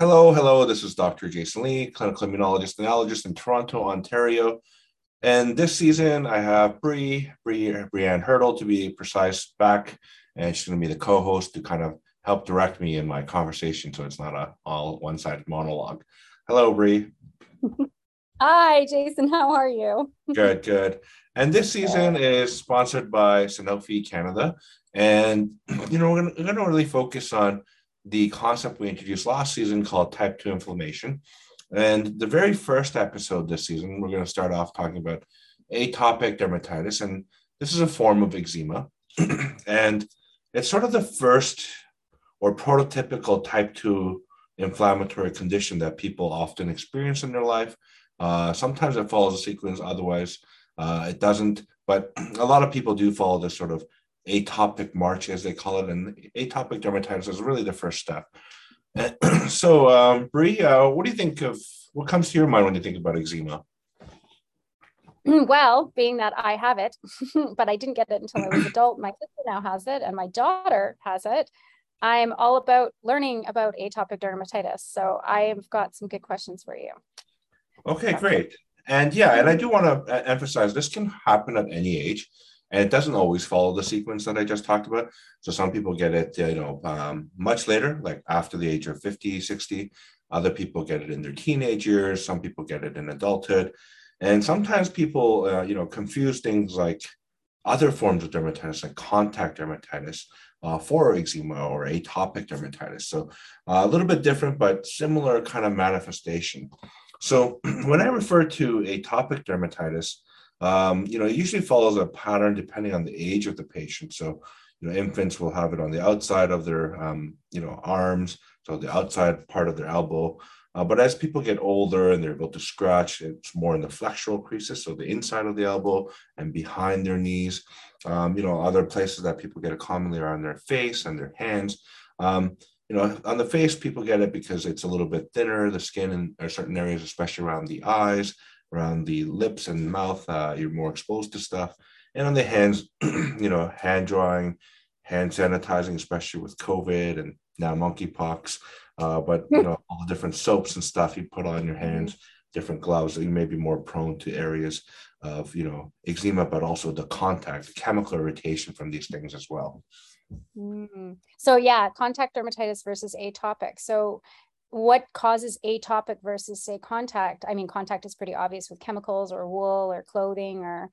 Hello, hello. This is Dr. Jason Lee, clinical immunologist and allergist in Toronto, Ontario. And this season, I have Bree, Bree, Brianne Hurdle to be precise, back, and she's going to be the co-host to kind of help direct me in my conversation, so it's not a all one-sided monologue. Hello, Bree. Hi, Jason. How are you? good, good. And this season is sponsored by Sanofi Canada, and you know we're going to really focus on the concept we introduced last season called type 2 inflammation. And the very first episode this season, we're going to start off talking about atopic dermatitis. And this is a form of eczema. and it's sort of the first or prototypical type 2 inflammatory condition that people often experience in their life. Uh, sometimes it follows a sequence, otherwise, uh, it doesn't. But a lot of people do follow this sort of atopic march, as they call it, and atopic dermatitis is really the first step. so, um, Bree, uh, what do you think of what comes to your mind when you think about eczema? Well, being that I have it, but I didn't get it until I was adult, my sister now has it, and my daughter has it. I'm all about learning about atopic dermatitis. So I've got some good questions for you. Okay, great. And yeah, and I do want to uh, emphasize this can happen at any age and it doesn't always follow the sequence that I just talked about. So some people get it, you know, um, much later, like after the age of 50, 60. Other people get it in their teenage years. Some people get it in adulthood. And sometimes people, uh, you know, confuse things like other forms of dermatitis, like contact dermatitis, uh, for eczema or atopic dermatitis. So uh, a little bit different, but similar kind of manifestation. So when I refer to atopic dermatitis, um, you know, it usually follows a pattern depending on the age of the patient. So, you know, infants will have it on the outside of their, um, you know, arms, so the outside part of their elbow. Uh, but as people get older and they're able to scratch, it's more in the flexural creases, so the inside of the elbow and behind their knees. Um, you know, other places that people get it commonly are on their face and their hands. Um, you know, on the face, people get it because it's a little bit thinner, the skin in certain areas, especially around the eyes around the lips and mouth, uh, you're more exposed to stuff. And on the hands, you know, hand drawing, hand sanitizing, especially with COVID and now monkeypox. Uh, but you know, all the different soaps and stuff you put on your hands, different gloves, you may be more prone to areas of you know eczema, but also the contact, the chemical irritation from these things as well. Mm. So yeah, contact dermatitis versus atopic. So what causes atopic versus say contact? I mean contact is pretty obvious with chemicals or wool or clothing or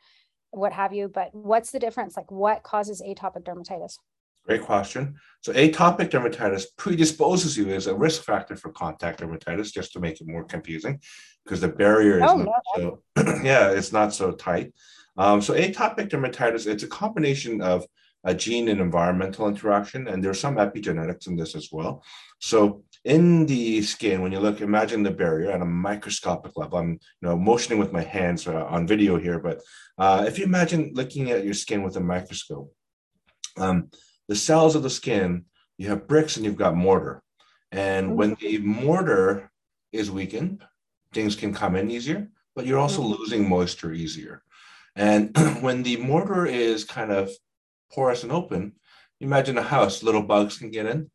what have you but what's the difference? Like what causes atopic dermatitis? Great question. So atopic dermatitis predisposes you as a risk factor for contact dermatitis just to make it more confusing because the barrier is oh, not so yeah it's not so tight. Um, so atopic dermatitis it's a combination of a gene and environmental interaction and there's some epigenetics in this as well. So in the skin, when you look, imagine the barrier at a microscopic level. I'm, you know, motioning with my hands uh, on video here, but uh, if you imagine looking at your skin with a microscope, um, the cells of the skin, you have bricks and you've got mortar. And when the mortar is weakened, things can come in easier, but you're also mm-hmm. losing moisture easier. And when the mortar is kind of porous and open, imagine a house, little bugs can get in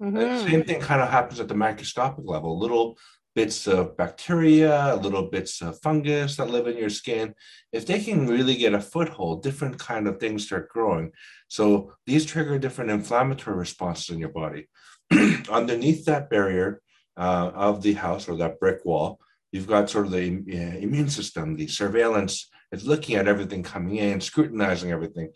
Mm-hmm. Same thing kind of happens at the microscopic level. Little bits of bacteria, little bits of fungus that live in your skin. If they can really get a foothold, different kind of things start growing. So these trigger different inflammatory responses in your body. Underneath that barrier uh, of the house or that brick wall, you've got sort of the uh, immune system, the surveillance. It's looking at everything coming in, scrutinizing everything.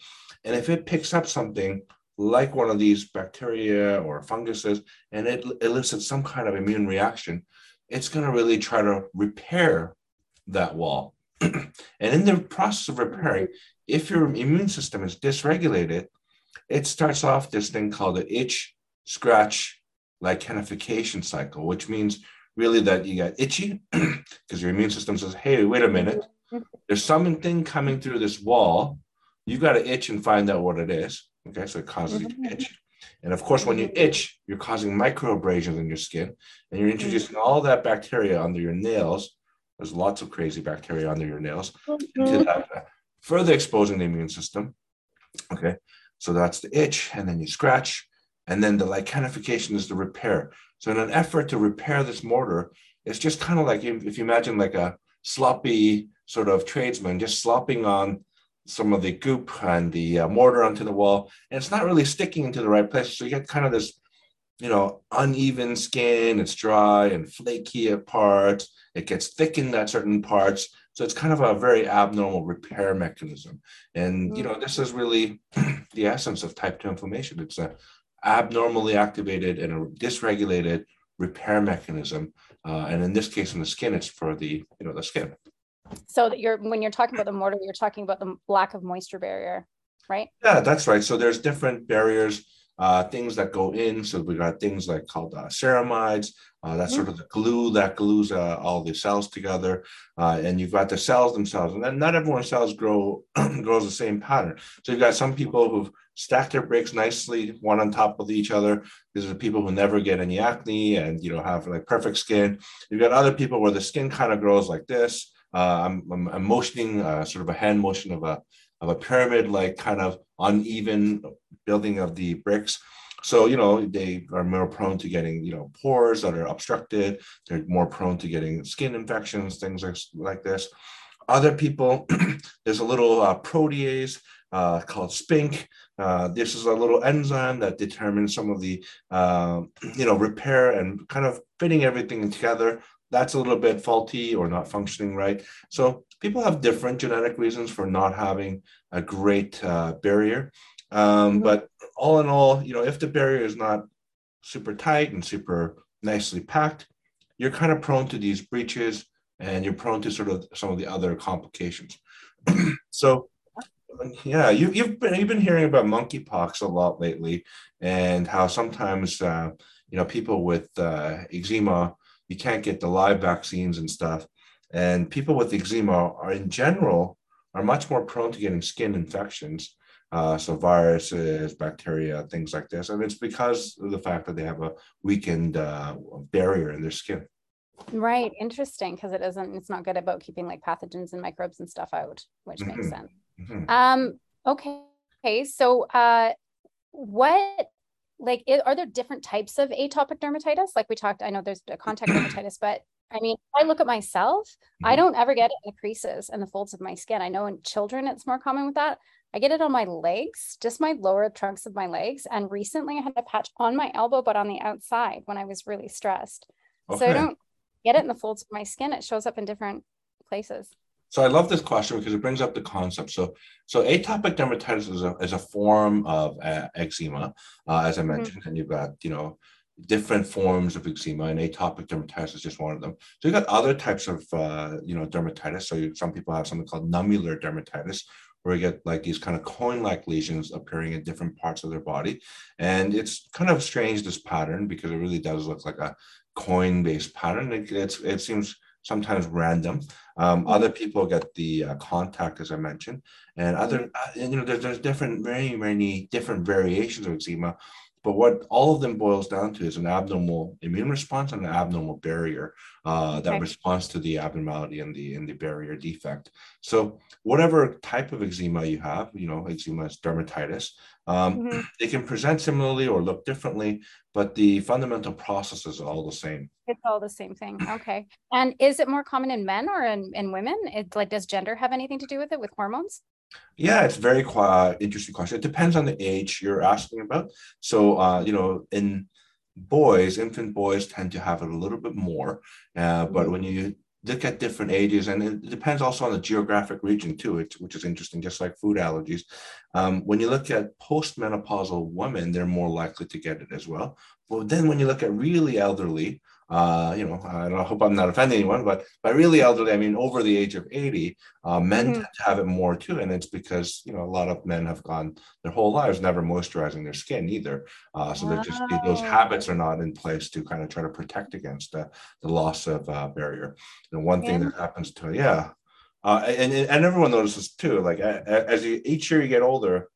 And if it picks up something like one of these bacteria or funguses and it elicits some kind of immune reaction, it's going to really try to repair that wall. and in the process of repairing, if your immune system is dysregulated, it starts off this thing called the itch, scratch, lichenification cycle, which means really that you get itchy because your immune system says, hey, wait a minute, there's something coming through this wall. You've got to itch and find out what it is. Okay, so it causes you to mm-hmm. itch. And of course, when you itch, you're causing microabrasions in your skin and you're introducing all that bacteria under your nails. There's lots of crazy bacteria under your nails, mm-hmm. that, further exposing the immune system. Okay, so that's the itch. And then you scratch. and then the lichenification is the repair. So in an effort to repair this mortar, it's just kind of like if you imagine like a sloppy sort of tradesman just slopping on some of the goop and the uh, mortar onto the wall, and it's not really sticking into the right place. So you get kind of this, you know, uneven skin. It's dry and flaky at parts. It gets thickened at certain parts. So it's kind of a very abnormal repair mechanism. And you know, this is really the essence of type 2 inflammation. It's a abnormally activated and a dysregulated repair mechanism. Uh, and in this case, in the skin, it's for the you know the skin. So that you're when you're talking about the mortar, you're talking about the lack of moisture barrier, right? Yeah, that's right. So there's different barriers, uh, things that go in. So we got things like called uh, ceramides. Uh, that's mm-hmm. sort of the glue that glues uh, all the cells together, uh, and you've got the cells themselves. And then not everyone's cells grow grows the same pattern. So you've got some people who've stack their bricks nicely one on top of each other these are people who never get any acne and you know have like perfect skin you've got other people where the skin kind of grows like this uh, I'm, I'm, I'm, motioning uh, sort of a hand motion of a of a pyramid like kind of uneven building of the bricks. So you know they are more prone to getting you know pores that are obstructed. They're more prone to getting skin infections things like, like this. Other people there's a little uh, protease uh, called spink. Uh, this is a little enzyme that determines some of the, uh, you know, repair and kind of fitting everything together. That's a little bit faulty or not functioning right. So people have different genetic reasons for not having a great uh, barrier. Um, mm-hmm. But all in all, you know, if the barrier is not super tight and super nicely packed, you're kind of prone to these breaches and you're prone to sort of some of the other complications. so yeah, you, you've been you've been hearing about monkeypox a lot lately, and how sometimes uh, you know people with uh, eczema you can't get the live vaccines and stuff, and people with eczema are in general are much more prone to getting skin infections. Uh, so viruses, bacteria, things like this, and it's because of the fact that they have a weakened uh, barrier in their skin. Right, interesting, because it isn't. It's not good about keeping like pathogens and microbes and stuff out, which mm-hmm. makes sense. Mm-hmm. Um, okay. Okay. So, uh, what, like, it, are there different types of atopic dermatitis? Like we talked, I know there's a contact dermatitis, but I mean, I look at myself, mm-hmm. I don't ever get it in the creases and the folds of my skin. I know in children it's more common with that. I get it on my legs, just my lower trunks of my legs. And recently I had a patch on my elbow, but on the outside when I was really stressed. Okay. So I don't get it in the folds of my skin. It shows up in different places. So I love this question because it brings up the concept. So, so atopic dermatitis is a, is a form of uh, eczema, uh, as I mm-hmm. mentioned, mm-hmm. and you've got you know different forms of eczema, and atopic dermatitis is just one of them. So you've got other types of uh, you know dermatitis. So you, some people have something called nummular dermatitis, where you get like these kind of coin-like lesions appearing in different parts of their body, and it's kind of strange this pattern because it really does look like a coin-based pattern. It, it's it seems sometimes random. Um, other people get the uh, contact, as I mentioned, and other, uh, you know, there's, there's different, very many different variations of eczema. But what all of them boils down to is an abnormal immune response and an abnormal barrier uh, that okay. responds to the abnormality in the in the barrier defect. So whatever type of eczema you have, you know, eczema is dermatitis. Um, mm-hmm. They can present similarly or look differently, but the fundamental process is all the same. It's all the same thing. Okay. And is it more common in men or in, in women? It, like, does gender have anything to do with it with hormones? Yeah, it's very uh, interesting question. It depends on the age you're asking about. So, uh, you know, in boys, infant boys tend to have it a little bit more. Uh, but when you look at different ages, and it depends also on the geographic region too, which is interesting, just like food allergies. Um, when you look at postmenopausal women, they're more likely to get it as well. But then when you look at really elderly, uh, you know, I don't hope I'm not offending anyone, but by really elderly, I mean over the age of 80, uh, men mm-hmm. tend to have it more too. And it's because, you know, a lot of men have gone their whole lives never moisturizing their skin either. Uh, so wow. they're just, those habits are not in place to kind of try to protect against uh, the loss of uh, barrier. And one thing that happens to, yeah. Uh, and, and everyone notices too, like as you, each year you get older,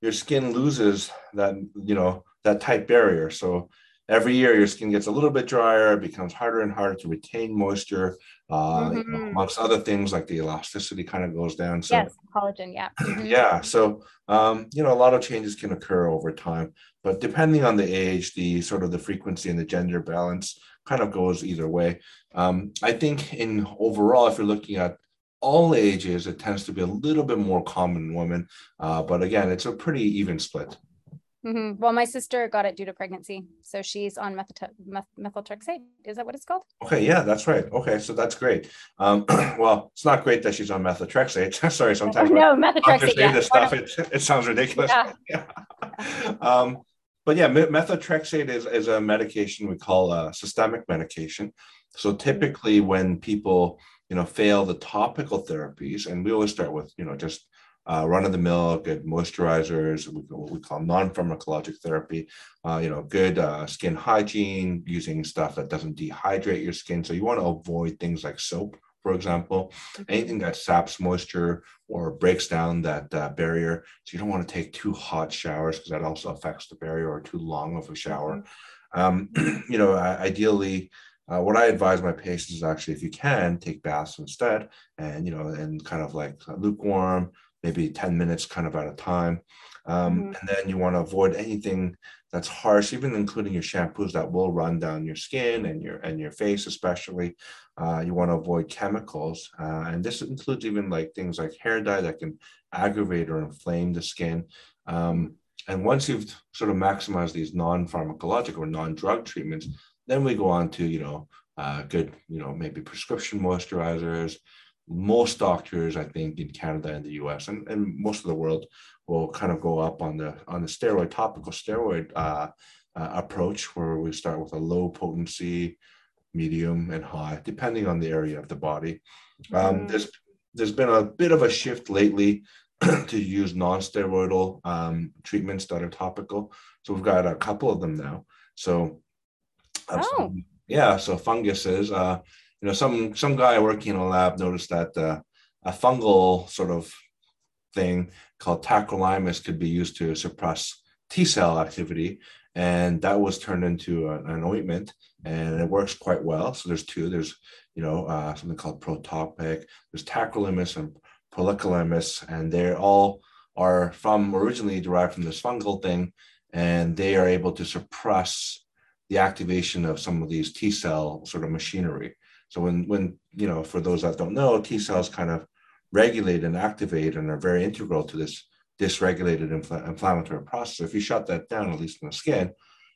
your skin loses that, you know, that tight barrier. So every year your skin gets a little bit drier, it becomes harder and harder to retain moisture, uh, mm-hmm. you know, mm-hmm. amongst other things like the elasticity kind of goes down. So yes, collagen, yeah. Mm-hmm. Yeah. So um, you know, a lot of changes can occur over time. but depending on the age, the sort of the frequency and the gender balance kind of goes either way. Um, I think in overall, if you're looking at all ages, it tends to be a little bit more common in women. Uh, but again, it's a pretty even split. Mm-hmm. Well, my sister got it due to pregnancy, so she's on meth- methotrexate. Is that what it's called? Okay, yeah, that's right. Okay, so that's great. Um, well, it's not great that she's on methotrexate. Sorry, sometimes no methotrexate. Yeah. This stuff, it, it sounds ridiculous. Yeah. yeah. um, but yeah, methotrexate is, is a medication we call a systemic medication. So mm-hmm. typically, when people you know fail the topical therapies, and we always start with you know just uh, run of the mill, good moisturizers, what we call non pharmacologic therapy, uh, you know, good uh, skin hygiene, using stuff that doesn't dehydrate your skin. So you want to avoid things like soap, for example, mm-hmm. anything that saps moisture or breaks down that uh, barrier. So you don't want to take too hot showers because that also affects the barrier or too long of a shower. Mm-hmm. Um, you know, ideally, uh, what I advise my patients is actually, if you can, take baths instead, and you know, and kind of like lukewarm, maybe 10 minutes kind of at a time. Um, mm-hmm. And then you want to avoid anything that's harsh, even including your shampoos that will run down your skin and your and your face, especially. Uh, you want to avoid chemicals, uh, and this includes even like things like hair dye that can aggravate or inflame the skin. Um, and once you've sort of maximized these non-pharmacologic or non-drug treatments, then we go on to you know uh, good you know maybe prescription moisturizers, most doctors, I think, in Canada and the US and, and most of the world will kind of go up on the on the steroid topical steroid uh, uh, approach, where we start with a low potency, medium, and high, depending on the area of the body. Um, mm. There's there's been a bit of a shift lately to use non-steroidal um, treatments that are topical. So we've got a couple of them now. So, oh. yeah, so funguses. Uh, you know, some some guy working in a lab noticed that uh, a fungal sort of thing called tacrolimus could be used to suppress T cell activity, and that was turned into a, an ointment, and it works quite well. So there's two. There's you know uh, something called protopic. There's tacrolimus and pimecrolimus, and they're all are from originally derived from this fungal thing, and they are able to suppress the activation of some of these T cell sort of machinery. So when when you know, for those that don't know, T cells kind of regulate and activate and are very integral to this dysregulated infl- inflammatory process. So if you shut that down, at least in the skin,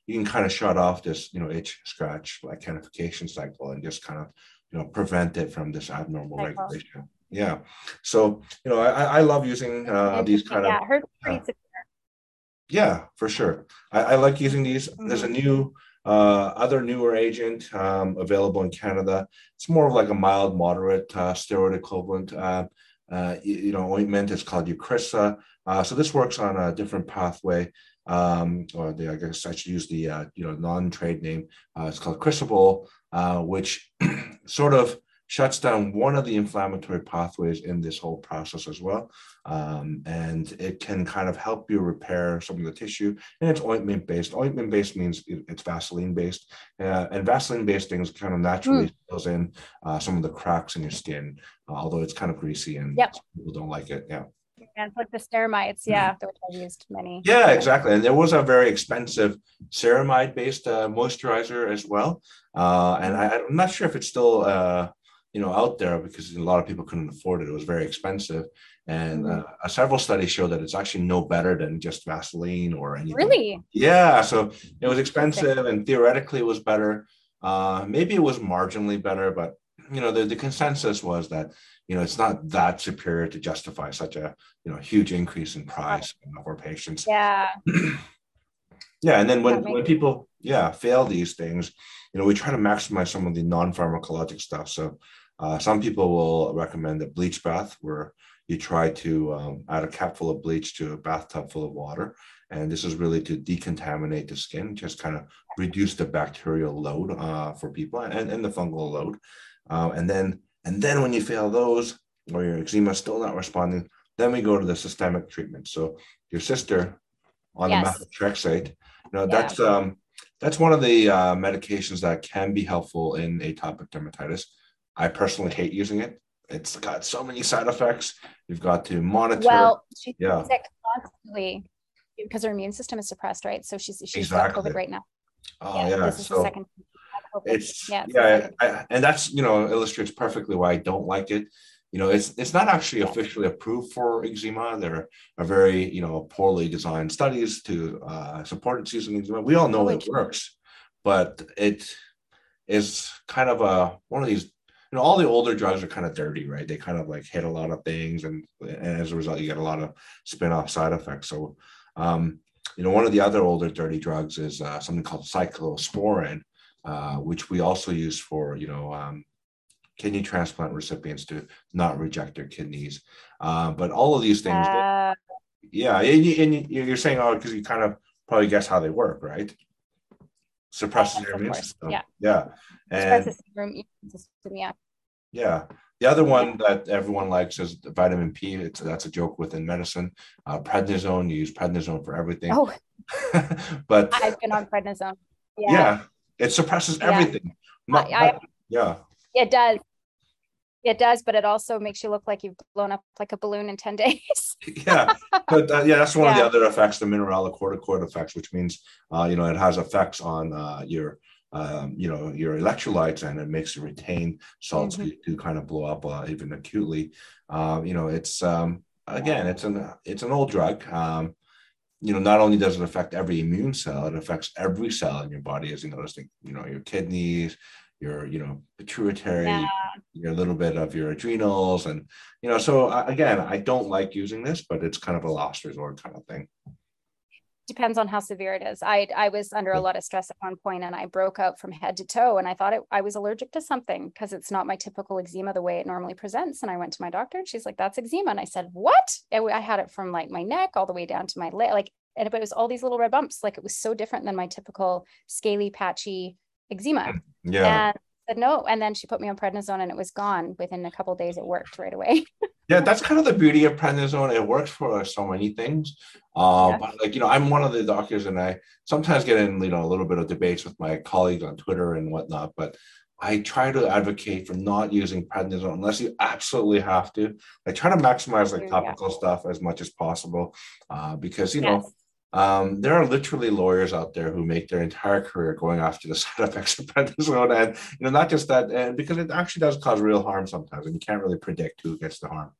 you can kind of shut off this, you know, itch, scratch, like lichenification cycle, and just kind of, you know, prevent it from this abnormal cycle. regulation. Yeah. So you know, I, I love using uh, these kind yeah, of. Uh, yeah, for sure. I, I like using these. Mm-hmm. There's a new uh, other newer agent um, available in Canada. It's more of like a mild, moderate uh, steroid equivalent. Uh, uh you, know, ointment. It's called Eucrisa. Uh, so this works on a different pathway. Um, or the, I guess I should use the uh, you know non-trade name. it's called crisaborole, which sort of shuts down one of the inflammatory pathways in this whole process as well. Um, and it can kind of help you repair some of the tissue. And it's ointment based. Ointment based means it's Vaseline based. Uh, and Vaseline based things kind of naturally mm. fills in uh, some of the cracks in your skin, uh, although it's kind of greasy and yep. people don't like it. Yeah. And like the ceramides, yeah, mm. which I've used many. Yeah, exactly. And there was a very expensive ceramide based uh, moisturizer as well. Uh, and I, am not sure if it's still uh, you know out there because a lot of people couldn't afford it. It was very expensive, and mm-hmm. uh, several studies show that it's actually no better than just Vaseline or anything. Really? Yeah. So it was expensive, and theoretically it was better. Uh, maybe it was marginally better, but you know the, the consensus was that you know it's not that superior to justify such a you know huge increase in price for patients. Yeah. yeah, and then when when people yeah fail these things, you know we try to maximize some of the non pharmacologic stuff. So uh, some people will recommend a bleach bath where you try to um, add a cap full of bleach to a bathtub full of water. And this is really to decontaminate the skin, just kind of reduce the bacterial load uh, for people and, and the fungal load. Uh, and then and then when you fail those or your eczema is still not responding, then we go to the systemic treatment. So your sister on yes. the methotrexate, you know, yeah. that's um, that's one of the uh, medications that can be helpful in atopic dermatitis. I personally hate using it. It's got so many side effects. You've got to monitor. Well, she's yeah. sick constantly. because her immune system is suppressed, right? So she's she's exactly. got COVID right now. Oh yeah. yeah. This is so, the second. It's yeah, yeah, I, and that's you know illustrates perfectly why I don't like it. You know, it's it's not actually officially approved for eczema. There are very you know poorly designed studies to uh, support its use in eczema. We all know oh, it works, but it is kind of a one of these you know all the older drugs are kind of dirty right they kind of like hit a lot of things and, and as a result you get a lot of spin-off side effects so um, you know one of the other older dirty drugs is uh, something called cyclosporin uh, which we also use for you know um, kidney transplant recipients to not reject their kidneys uh, but all of these things uh, yeah and, you, and you're saying oh because you kind of probably guess how they work right suppresses your immune system. Yeah. Yeah. And suppresses immune system. Yeah. Yeah. The other one that everyone likes is vitamin P. It's that's a joke within medicine. Uh, prednisone, you use prednisone for everything. Oh, but I've been on prednisone. Yeah, yeah it suppresses everything. I, I, yeah, it does. It does, but it also makes you look like you've blown up like a balloon in 10 days. yeah. But uh, yeah, that's one yeah. of the other effects, the mineralocorticoid effects, which means, uh, you know, it has effects on uh, your, um, you know, your electrolytes and it makes you retain salts. Mm-hmm. You do kind of blow up uh, even acutely. Uh, you know, it's, um, again, it's an, it's an old drug. Um, you know, not only does it affect every immune cell, it affects every cell in your body, as you notice, you know, your kidneys, your you know pituitary yeah. your little bit of your adrenals and you know so uh, again i don't like using this but it's kind of a last resort kind of thing. Depends on how severe it is. I i was under a lot of stress at one point and i broke out from head to toe and i thought it, i was allergic to something because it's not my typical eczema the way it normally presents. And i went to my doctor and she's like that's eczema. And i said what? And i had it from like my neck all the way down to my leg like and but it was all these little red bumps like it was so different than my typical scaly patchy eczema. Yeah. And said no. And then she put me on prednisone and it was gone within a couple days. It worked right away. yeah, that's kind of the beauty of prednisone. It works for so many things. Uh, yeah. But like, you know, I'm one of the doctors and I sometimes get in, you know, a little bit of debates with my colleagues on Twitter and whatnot, but I try to advocate for not using prednisone unless you absolutely have to. I try to maximize like topical yeah. stuff as much as possible uh, because you yes. know um, there are literally lawyers out there who make their entire career going after the side effects of prednisone, and you know, not just that, and because it actually does cause real harm sometimes, and you can't really predict who gets the harm.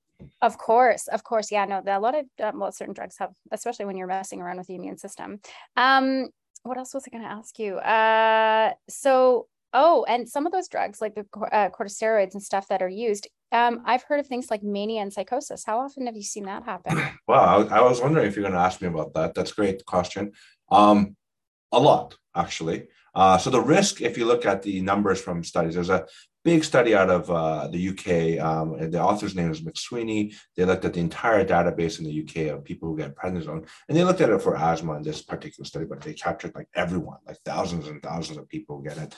Of course, of course, yeah. No, a lot of um, well, certain drugs have, especially when you're messing around with the immune system. Um, what else was I going to ask you? Uh, so Oh, and some of those drugs, like the uh, corticosteroids and stuff that are used, um, I've heard of things like mania and psychosis. How often have you seen that happen? Well, I, I was wondering if you're going to ask me about that. That's a great question. Um, a lot, actually. Uh, so the risk, if you look at the numbers from studies, there's a big study out of uh, the UK. Um, and the author's name is McSweeney. They looked at the entire database in the UK of people who get prednisone, and they looked at it for asthma in this particular study, but they captured like everyone, like thousands and thousands of people who get it.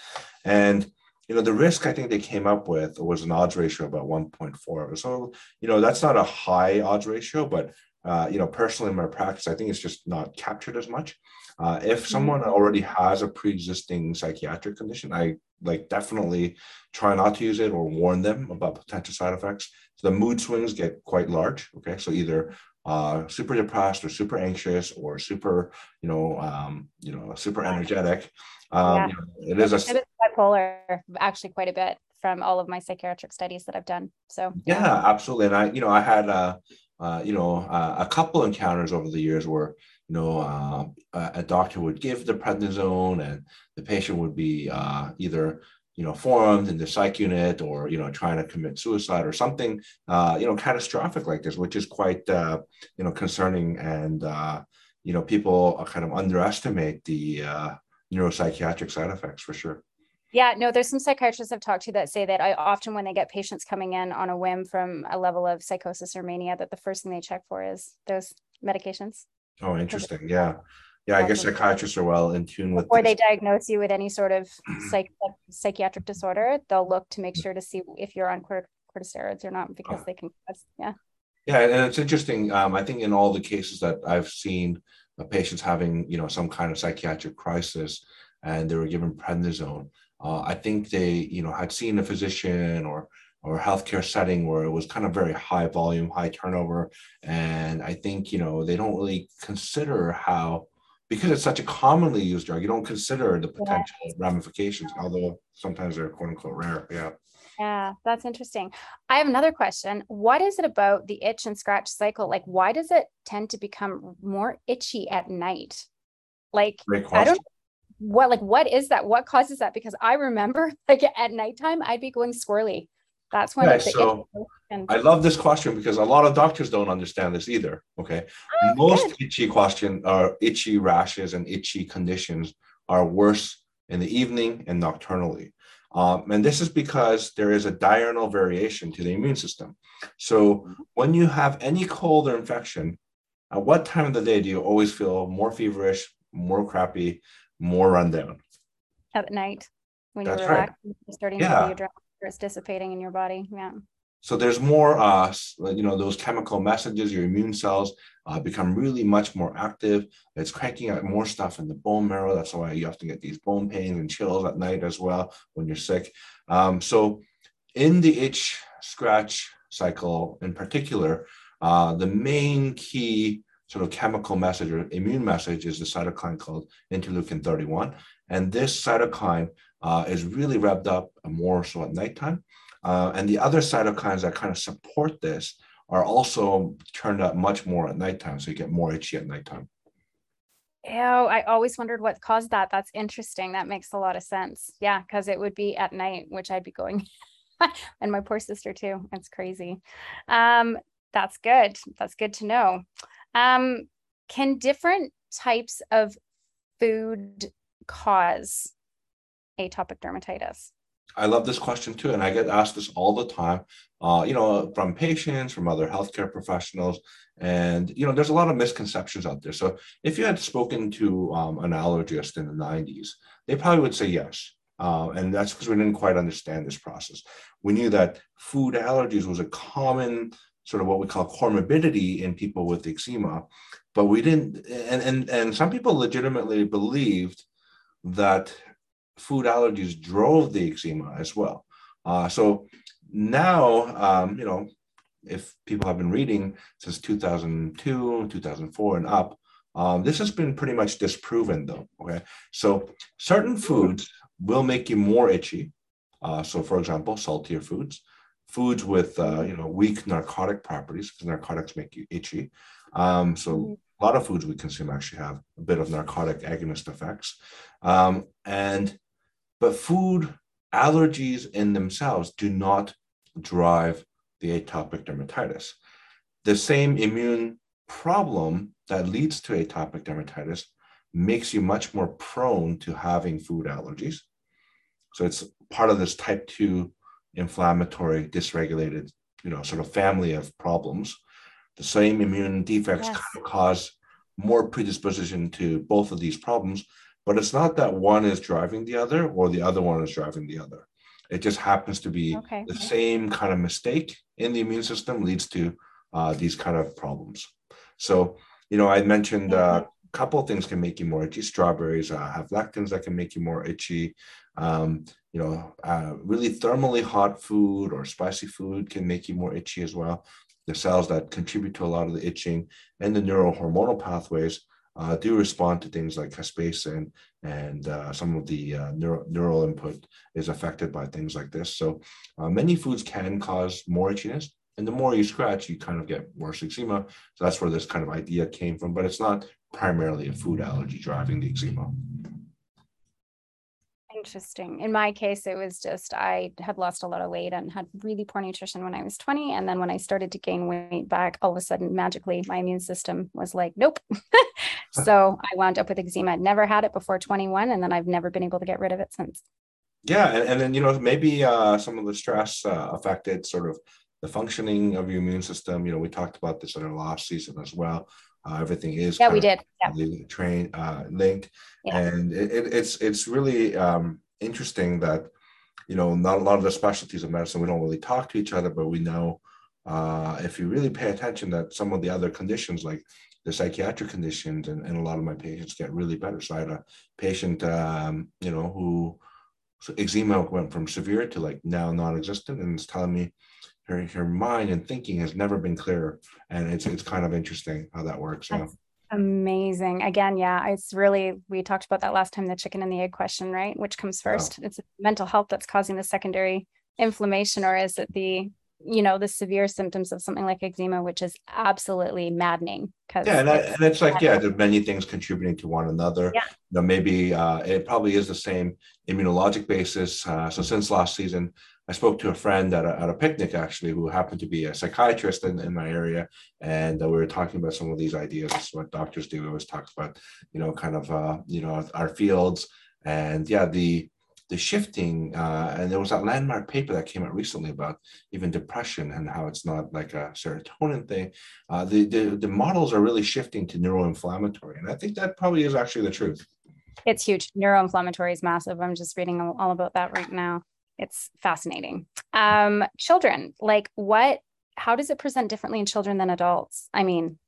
And you know, the risk I think they came up with was an odds ratio about 1.4. So, you know, that's not a high odds ratio, but uh, you know, personally in my practice, I think it's just not captured as much. Uh, if mm-hmm. someone already has a pre-existing psychiatric condition, I like definitely try not to use it or warn them about potential side effects. So the mood swings get quite large. Okay, so either uh, super depressed or super anxious or super, you know, um, you know, super energetic. Um, yeah. you know, it is a bipolar actually quite a bit from all of my psychiatric studies that I've done. So yeah, yeah absolutely. And I, you know, I had uh, uh, you know, uh, a couple encounters over the years where you know, uh, a doctor would give the prednisone and the patient would be uh, either, you know, formed in the psych unit or, you know, trying to commit suicide or something, uh, you know, catastrophic like this, which is quite, you know, concerning. And, you know, people kind of underestimate the neuropsychiatric side effects for sure. Yeah, no, there's some psychiatrists I've talked to that say that I often, when they get patients coming in on a whim from a level of psychosis or mania, that the first thing they check for is those medications. Oh, interesting. Yeah. Yeah, I guess psychiatrists are well in tune with. Or they diagnose you with any sort of psych- psychiatric disorder, they'll look to make sure to see if you're on corticosteroids or not because oh. they can. Yeah. Yeah, and it's interesting. Um, I think in all the cases that I've seen, uh, patients having you know some kind of psychiatric crisis, and they were given prednisone. Uh, I think they you know had seen a physician or or healthcare setting where it was kind of very high volume, high turnover. And I think, you know, they don't really consider how, because it's such a commonly used drug, you don't consider the potential yeah. ramifications, although sometimes they're quote unquote rare. Yeah. Yeah, that's interesting. I have another question. What is it about the itch and scratch cycle? Like, why does it tend to become more itchy at night? Like, I don't what like what is that? What causes that? Because I remember like at nighttime I'd be going squirrely. That's when yeah, so I love this question because a lot of doctors don't understand this either. Okay. Oh, Most good. itchy question or itchy rashes and itchy conditions are worse in the evening and nocturnally. Um, and this is because there is a diurnal variation to the immune system. So mm-hmm. when you have any cold or infection, at what time of the day do you always feel more feverish, more crappy, more rundown? At night when That's you're relaxed, right. you're starting yeah. to be it's dissipating in your body. Yeah. So there's more, uh, you know, those chemical messages. Your immune cells uh, become really much more active. It's cranking out more stuff in the bone marrow. That's why you often get these bone pains and chills at night as well when you're sick. Um, so in the itch scratch cycle in particular, uh, the main key sort of chemical message or immune message is a cytokine called interleukin 31. And this cytokine uh, is really revved up more so at nighttime. Uh, and the other cytokines that kind of support this are also turned up much more at nighttime. So you get more itchy at nighttime. Oh, I always wondered what caused that. That's interesting. That makes a lot of sense. Yeah, because it would be at night, which I'd be going, and my poor sister too. It's crazy. Um, that's good. That's good to know. Um, can different types of food cause atopic dermatitis? I love this question too, and I get asked this all the time. Uh, you know, from patients, from other healthcare professionals, and you know, there's a lot of misconceptions out there. So, if you had spoken to um, an allergist in the '90s, they probably would say yes, uh, and that's because we didn't quite understand this process. We knew that food allergies was a common sort of what we call comorbidity in people with eczema, but we didn't. And and and some people legitimately believed that food allergies drove the eczema as well. Uh, so now, um, you know, if people have been reading since 2002, 2004, and up, um, this has been pretty much disproven, though. Okay, so certain foods will make you more itchy. Uh, so, for example, saltier foods, foods with uh, you know weak narcotic properties, because narcotics make you itchy. Um, so mm-hmm. a lot of foods we consume actually have a bit of narcotic agonist effects, um, and but food allergies in themselves do not drive the atopic dermatitis. The same immune problem that leads to atopic dermatitis makes you much more prone to having food allergies. So it's part of this type 2 inflammatory, dysregulated, you know, sort of family of problems. The same immune defects yes. kind of cause more predisposition to both of these problems, but it's not that one is driving the other or the other one is driving the other. It just happens to be okay. the same kind of mistake in the immune system leads to uh, these kind of problems. So, you know, I mentioned uh, a couple of things can make you more itchy. Strawberries uh, have lectins that can make you more itchy. Um, you know, uh, really thermally hot food or spicy food can make you more itchy as well. The cells that contribute to a lot of the itching and the neurohormonal pathways uh, do respond to things like capsaicin and uh, some of the uh, neural, neural input is affected by things like this. So uh, many foods can cause more itchiness. And the more you scratch, you kind of get worse eczema. So that's where this kind of idea came from, but it's not primarily a food allergy driving the eczema. Interesting. In my case, it was just I had lost a lot of weight and had really poor nutrition when I was 20. And then when I started to gain weight back, all of a sudden, magically, my immune system was like, nope. so I wound up with eczema. I'd never had it before 21. And then I've never been able to get rid of it since. Yeah. And, and then, you know, maybe uh, some of the stress uh, affected sort of the functioning of your immune system. You know, we talked about this in our last season as well. Uh, everything is yeah, we did yeah. train uh, linked, yeah. and it, it, it's it's really um, interesting that you know not a lot of the specialties of medicine we don't really talk to each other, but we know uh, if you really pay attention that some of the other conditions like the psychiatric conditions and, and a lot of my patients get really better. So I had a patient, um, you know, who so eczema went from severe to like now non-existent, and it's telling me her her mind and thinking has never been clearer, and it's it's kind of interesting how that works. That's yeah. amazing. Again, yeah, it's really we talked about that last time the chicken and the egg question, right? Which comes first? It's mental health that's causing the secondary inflammation, or is it the you know the severe symptoms of something like eczema which is absolutely maddening because yeah and, it's, and it's like yeah there's many things contributing to one another. Yeah. you know maybe uh, it probably is the same immunologic basis. Uh, so since last season i spoke to a friend at a, at a picnic actually who happened to be a psychiatrist in, in my area and uh, we were talking about some of these ideas. This is what doctors do. We always talk about you know kind of uh, you know our fields. And yeah the the shifting, uh, and there was that landmark paper that came out recently about even depression and how it's not like a serotonin thing. Uh, the, the, the models are really shifting to neuroinflammatory, and I think that probably is actually the truth. It's huge. Neuroinflammatory is massive. I'm just reading all about that right now. It's fascinating. Um, children, like what? How does it present differently in children than adults? I mean,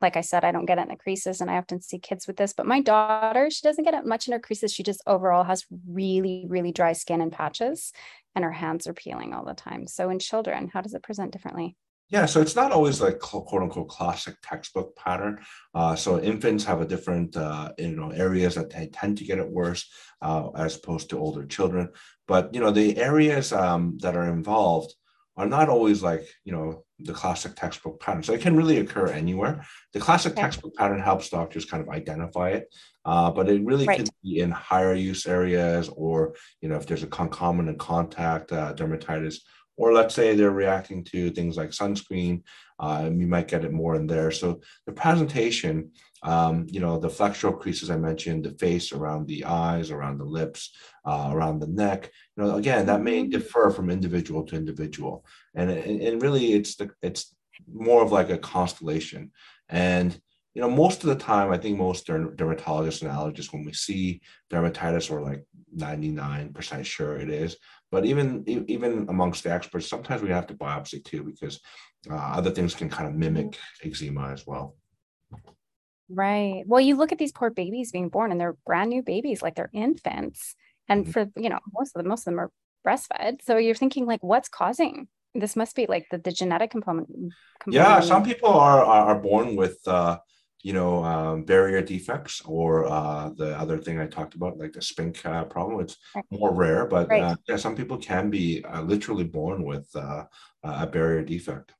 like I said, I don't get it in the creases, and I often see kids with this. But my daughter, she doesn't get it much in her creases. She just overall has really, really dry skin and patches, and her hands are peeling all the time. So in children, how does it present differently? Yeah, so it's not always like quote unquote classic textbook pattern. Uh, so infants have a different uh, you know areas that they tend to get it worse uh, as opposed to older children. But you know the areas um, that are involved are not always like you know the classic textbook pattern. So it can really occur anywhere. The classic okay. textbook pattern helps doctors kind of identify it, uh, but it really right. could be in higher use areas, or you know if there's a concomitant contact uh, dermatitis, or let's say they're reacting to things like sunscreen, uh, you might get it more in there. So the presentation um, you know, the flexural creases I mentioned, the face around the eyes, around the lips, uh, around the neck. You know, again, that may mm-hmm. differ from individual to individual, and and really, it's the it's more of like a constellation. And you know, most of the time, I think most dermatologists and allergists, when we see dermatitis, we're like 99% sure it is. But even even amongst the experts, sometimes we have to biopsy too because uh, other things can kind of mimic eczema as well. Right. Well, you look at these poor babies being born and they're brand new babies, like they're infants. And mm-hmm. for, you know, most of them, most of them are breastfed. So you're thinking like, what's causing this must be like the, the genetic component, component. Yeah. Some people are, are born with, uh, you know, um, barrier defects or uh, the other thing I talked about, like the spink uh, problem. It's more rare, but right. uh, yeah, some people can be uh, literally born with uh, a barrier defect.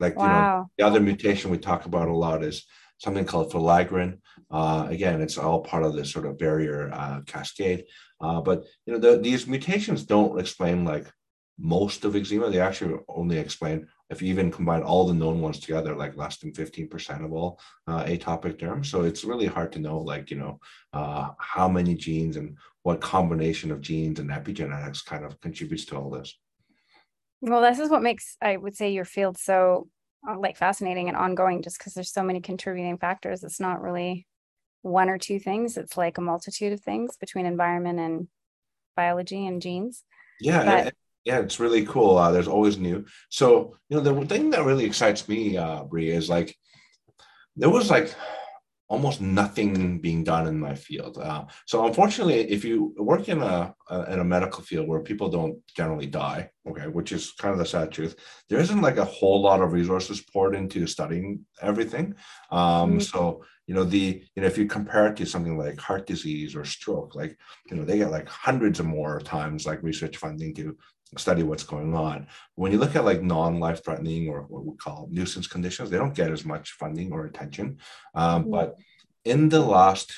Like, wow. you know, the other mutation we talk about a lot is something called filaggrin. Uh, again, it's all part of this sort of barrier uh, cascade. Uh, but, you know, the, these mutations don't explain like most of eczema. They actually only explain, if you even combine all the known ones together, like less than 15% of all uh, atopic derm. So it's really hard to know, like, you know, uh, how many genes and what combination of genes and epigenetics kind of contributes to all this. Well, this is what makes, I would say, your field so uh, like fascinating and ongoing just because there's so many contributing factors. It's not really one or two things, it's like a multitude of things between environment and biology and genes. Yeah. But, yeah, it's really cool. Uh, there's always new. So, you know, the thing that really excites me, uh, Bree, is like there was like almost nothing being done in my field. Uh, so unfortunately, if you work in a, a, in a medical field where people don't generally die, okay, which is kind of the sad truth, there isn't like a whole lot of resources poured into studying everything. Um, mm-hmm. So you know the you know if you compare it to something like heart disease or stroke, like you know they get like hundreds of more times like research funding to study what's going on. When you look at like non-life threatening or what we call nuisance conditions, they don't get as much funding or attention. Um, mm-hmm. But in the last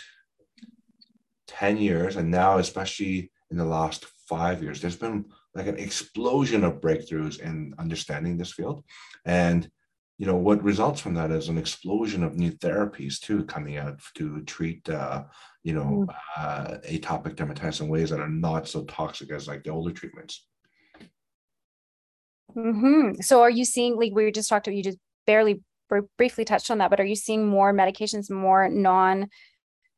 10 years, and now especially in the last five years, there's been like an explosion of breakthroughs in understanding this field. And you know what results from that is an explosion of new therapies too coming out to treat uh, you know mm. uh, atopic dermatitis in ways that are not so toxic as like the older treatments Mm-hmm. So are you seeing like we just talked about you just barely br- briefly touched on that, but are you seeing more medications, more non,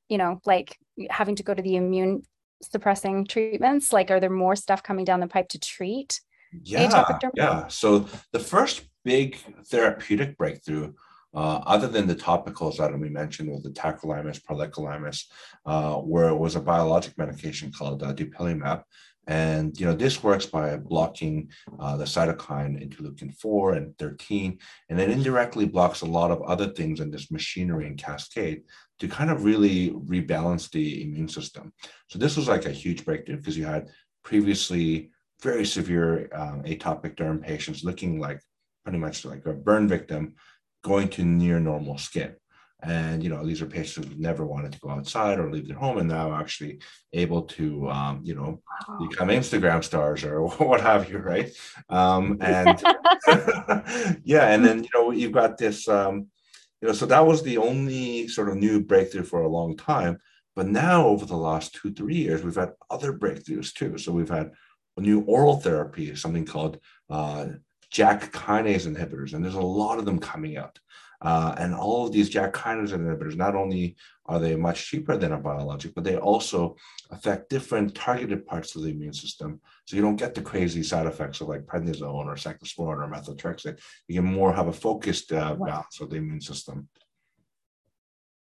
you know, like having to go to the immune suppressing treatments? Like are there more stuff coming down the pipe to treat? Yeah, yeah. So the first big therapeutic breakthrough uh, other than the topicals that we mentioned with the tacrolimus, pimecrolimus, uh, where it was a biologic medication called uh, dupilumab. And you know this works by blocking uh, the cytokine interleukin 4 and 13, and it indirectly blocks a lot of other things in this machinery and cascade to kind of really rebalance the immune system. So this was like a huge breakthrough because you had previously very severe um, atopic derm patients looking like pretty much like a burn victim going to near normal skin. And you know, these are patients who never wanted to go outside or leave their home, and now actually able to, um, you know, become Instagram stars or what have you, right? Um, and yeah, and then you know, you've got this, um, you know, so that was the only sort of new breakthrough for a long time. But now, over the last two, three years, we've had other breakthroughs too. So we've had a new oral therapy, something called uh, JAK kinase inhibitors, and there's a lot of them coming out. Uh, and all of these JAK kinase inhibitors, not only are they much cheaper than a biologic, but they also affect different targeted parts of the immune system. So you don't get the crazy side effects of like prednisone or cyclosporin or methotrexate. You can more have a focused uh, balance of the immune system.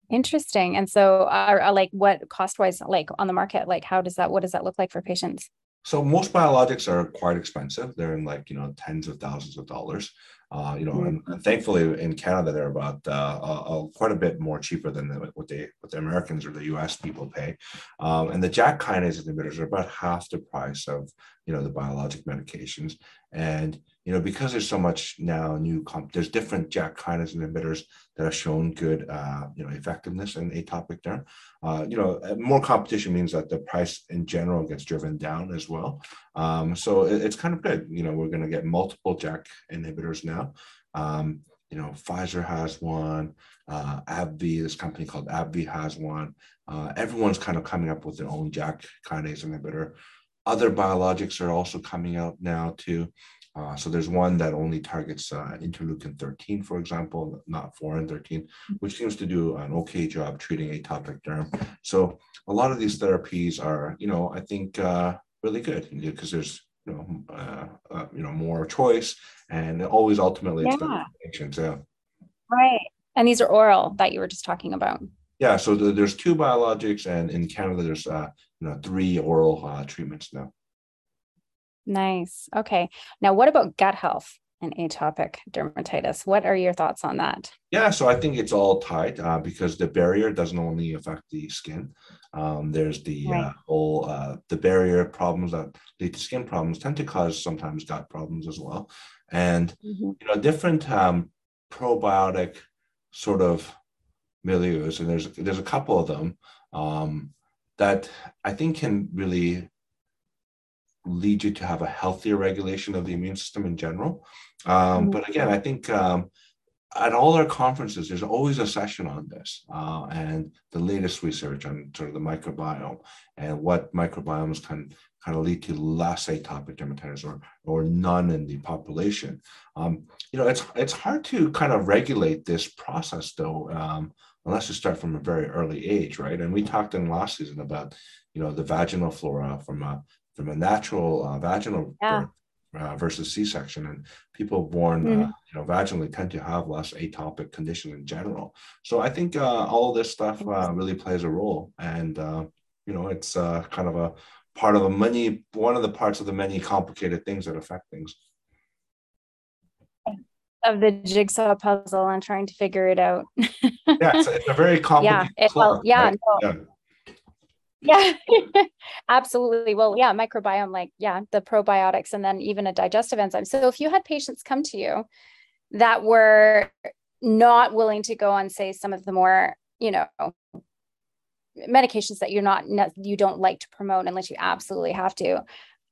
Interesting. And so, uh, like, what cost wise, like on the market, like, how does that, what does that look like for patients? So most biologics are quite expensive. They're in like you know tens of thousands of dollars. Uh, you know, mm-hmm. and, and, thankfully in Canada they're about uh, uh, quite a bit more cheaper than the, what they what the Americans or the U.S. people pay. Um, and the JAK kinase inhibitors are about half the price of you know the biologic medications. And you know, because there's so much now new, comp- there's different JAK kinase inhibitors that have shown good, uh, you know, effectiveness in atopic derm. Uh, you know, uh, more competition means that the price in general gets driven down as well. Um, so it, it's kind of good. You know, we're going to get multiple JAK inhibitors now. Um, you know, Pfizer has one. Uh, AbbVie, this company called AbbVie has one. Uh, everyone's kind of coming up with their own JAK kinase inhibitor. Other biologics are also coming out now too. Uh, so there's one that only targets uh, interleukin 13, for example, not 4 and 13, which seems to do an okay job treating atopic derm. So a lot of these therapies are, you know, I think uh, really good because there's, you know, uh, uh, you know, more choice, and always ultimately yeah. it's patients. Yeah. Right, and these are oral that you were just talking about. Yeah, so the, there's two biologics, and in Canada there's uh, you know three oral treatments now. Nice. Okay. Now, what about gut health and atopic dermatitis? What are your thoughts on that? Yeah, so I think it's all tied uh, because the barrier doesn't only affect the skin. Um, there's the right. uh, whole uh, the barrier problems that lead to skin problems tend to cause sometimes gut problems as well, and mm-hmm. you know different um, probiotic sort of milieus, and there's there's a couple of them um, that I think can really lead you to have a healthier regulation of the immune system in general. Um, mm-hmm. but again, I think um, at all our conferences, there's always a session on this uh, and the latest research on sort of the microbiome and what microbiomes can kind of lead to less atopic dermatitis or or none in the population. Um, you know, it's it's hard to kind of regulate this process though, um, unless you start from a very early age, right? And we talked in last season about you know the vaginal flora from a from a natural uh, vaginal yeah. birth uh, versus C-section, and people born mm-hmm. uh, you know vaginally tend to have less atopic condition in general. So I think uh, all this stuff uh, really plays a role, and uh, you know it's kind of a part of a many one of the parts of the many complicated things that affect things of the jigsaw puzzle and trying to figure it out. yeah, it's a, it's a very complicated. Yeah, it, well, yeah, right? no. yeah yeah absolutely. Well yeah microbiome like yeah the probiotics and then even a digestive enzyme. So if you had patients come to you that were not willing to go on say some of the more you know medications that you're not you don't like to promote unless you absolutely have to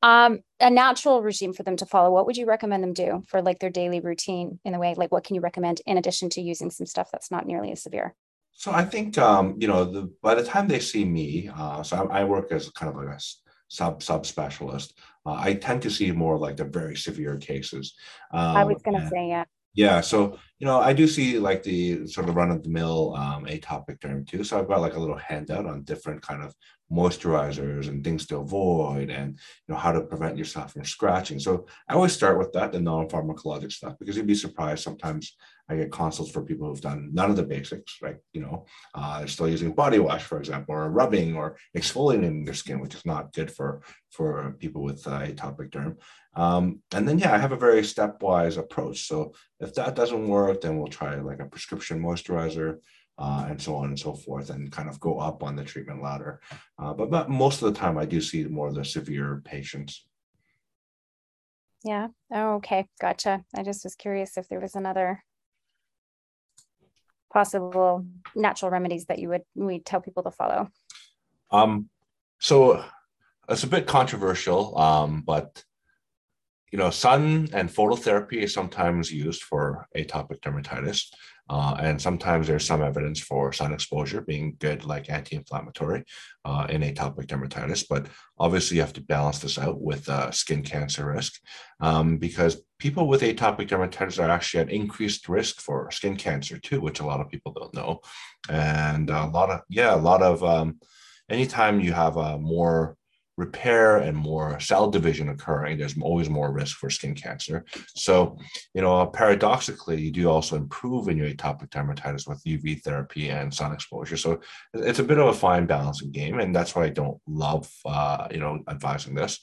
um a natural regime for them to follow what would you recommend them do for like their daily routine in the way? Like what can you recommend in addition to using some stuff that's not nearly as severe so I think um, you know the, by the time they see me, uh, so I, I, work as kind of like a sub sub specialist. Uh, I tend to see more like the very severe cases. Um, I was going to say yeah. Yeah, so you know I do see like the sort of run of the mill um, atopic derm too. So I've got like a little handout on different kind of moisturizers and things to avoid and you know how to prevent yourself from scratching so i always start with that the non-pharmacologic stuff because you'd be surprised sometimes i get consults for people who've done none of the basics right you know uh, they're still using body wash for example or rubbing or exfoliating their skin which is not good for for people with uh, atopic derm um, and then yeah i have a very stepwise approach so if that doesn't work then we'll try like a prescription moisturizer uh, and so on and so forth, and kind of go up on the treatment ladder. Uh, but, but most of the time, I do see more of the severe patients. Yeah. Oh, okay. Gotcha. I just was curious if there was another possible natural remedies that you would we tell people to follow. Um, so it's a bit controversial, um, but you know, sun and phototherapy is sometimes used for atopic dermatitis. Uh, and sometimes there's some evidence for sun exposure being good, like anti-inflammatory uh, in atopic dermatitis. But obviously, you have to balance this out with uh, skin cancer risk, um, because people with atopic dermatitis are actually at increased risk for skin cancer too, which a lot of people don't know. And a lot of yeah, a lot of um, anytime you have a more repair and more cell division occurring, there's always more risk for skin cancer. So, you know, paradoxically, you do also improve in your atopic dermatitis with UV therapy and sun exposure. So it's a bit of a fine balancing game, and that's why I don't love, uh, you know, advising this.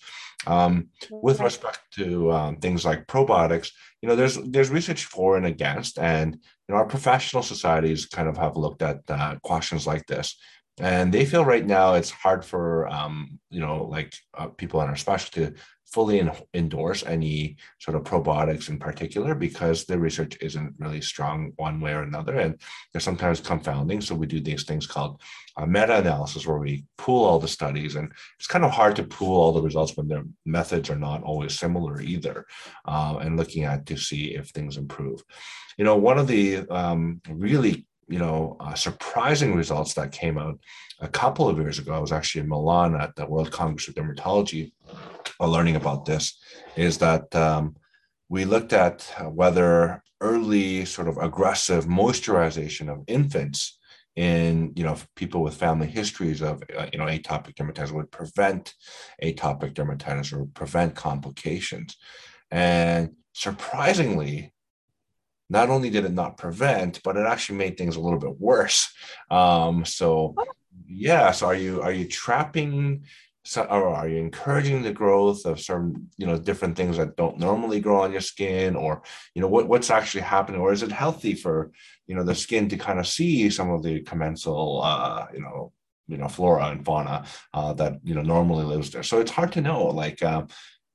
Um, with respect to um, things like probiotics, you know, there's there's research for and against, and you know, our professional societies kind of have looked at uh, questions like this and they feel right now it's hard for um, you know like uh, people in our specialty to fully in, endorse any sort of probiotics in particular because the research isn't really strong one way or another. And they're sometimes confounding. So we do these things called a meta-analysis where we pool all the studies. And it's kind of hard to pool all the results when their methods are not always similar either uh, and looking at to see if things improve. You know one of the um, really you know, uh, surprising results that came out a couple of years ago. I was actually in Milan at the World Congress of Dermatology uh, learning about this, is that um, we looked at whether early sort of aggressive moisturization of infants in you know people with family histories of uh, you know atopic dermatitis would prevent atopic dermatitis or prevent complications and surprisingly not only did it not prevent, but it actually made things a little bit worse. Um, so, yeah. So, are you are you trapping? or are you encouraging the growth of some you know different things that don't normally grow on your skin or you know what, what's actually happening or is it healthy for you know the skin to kind of see some of the commensal uh, you know you know flora and fauna uh, that you know normally lives there so it's hard to know like um,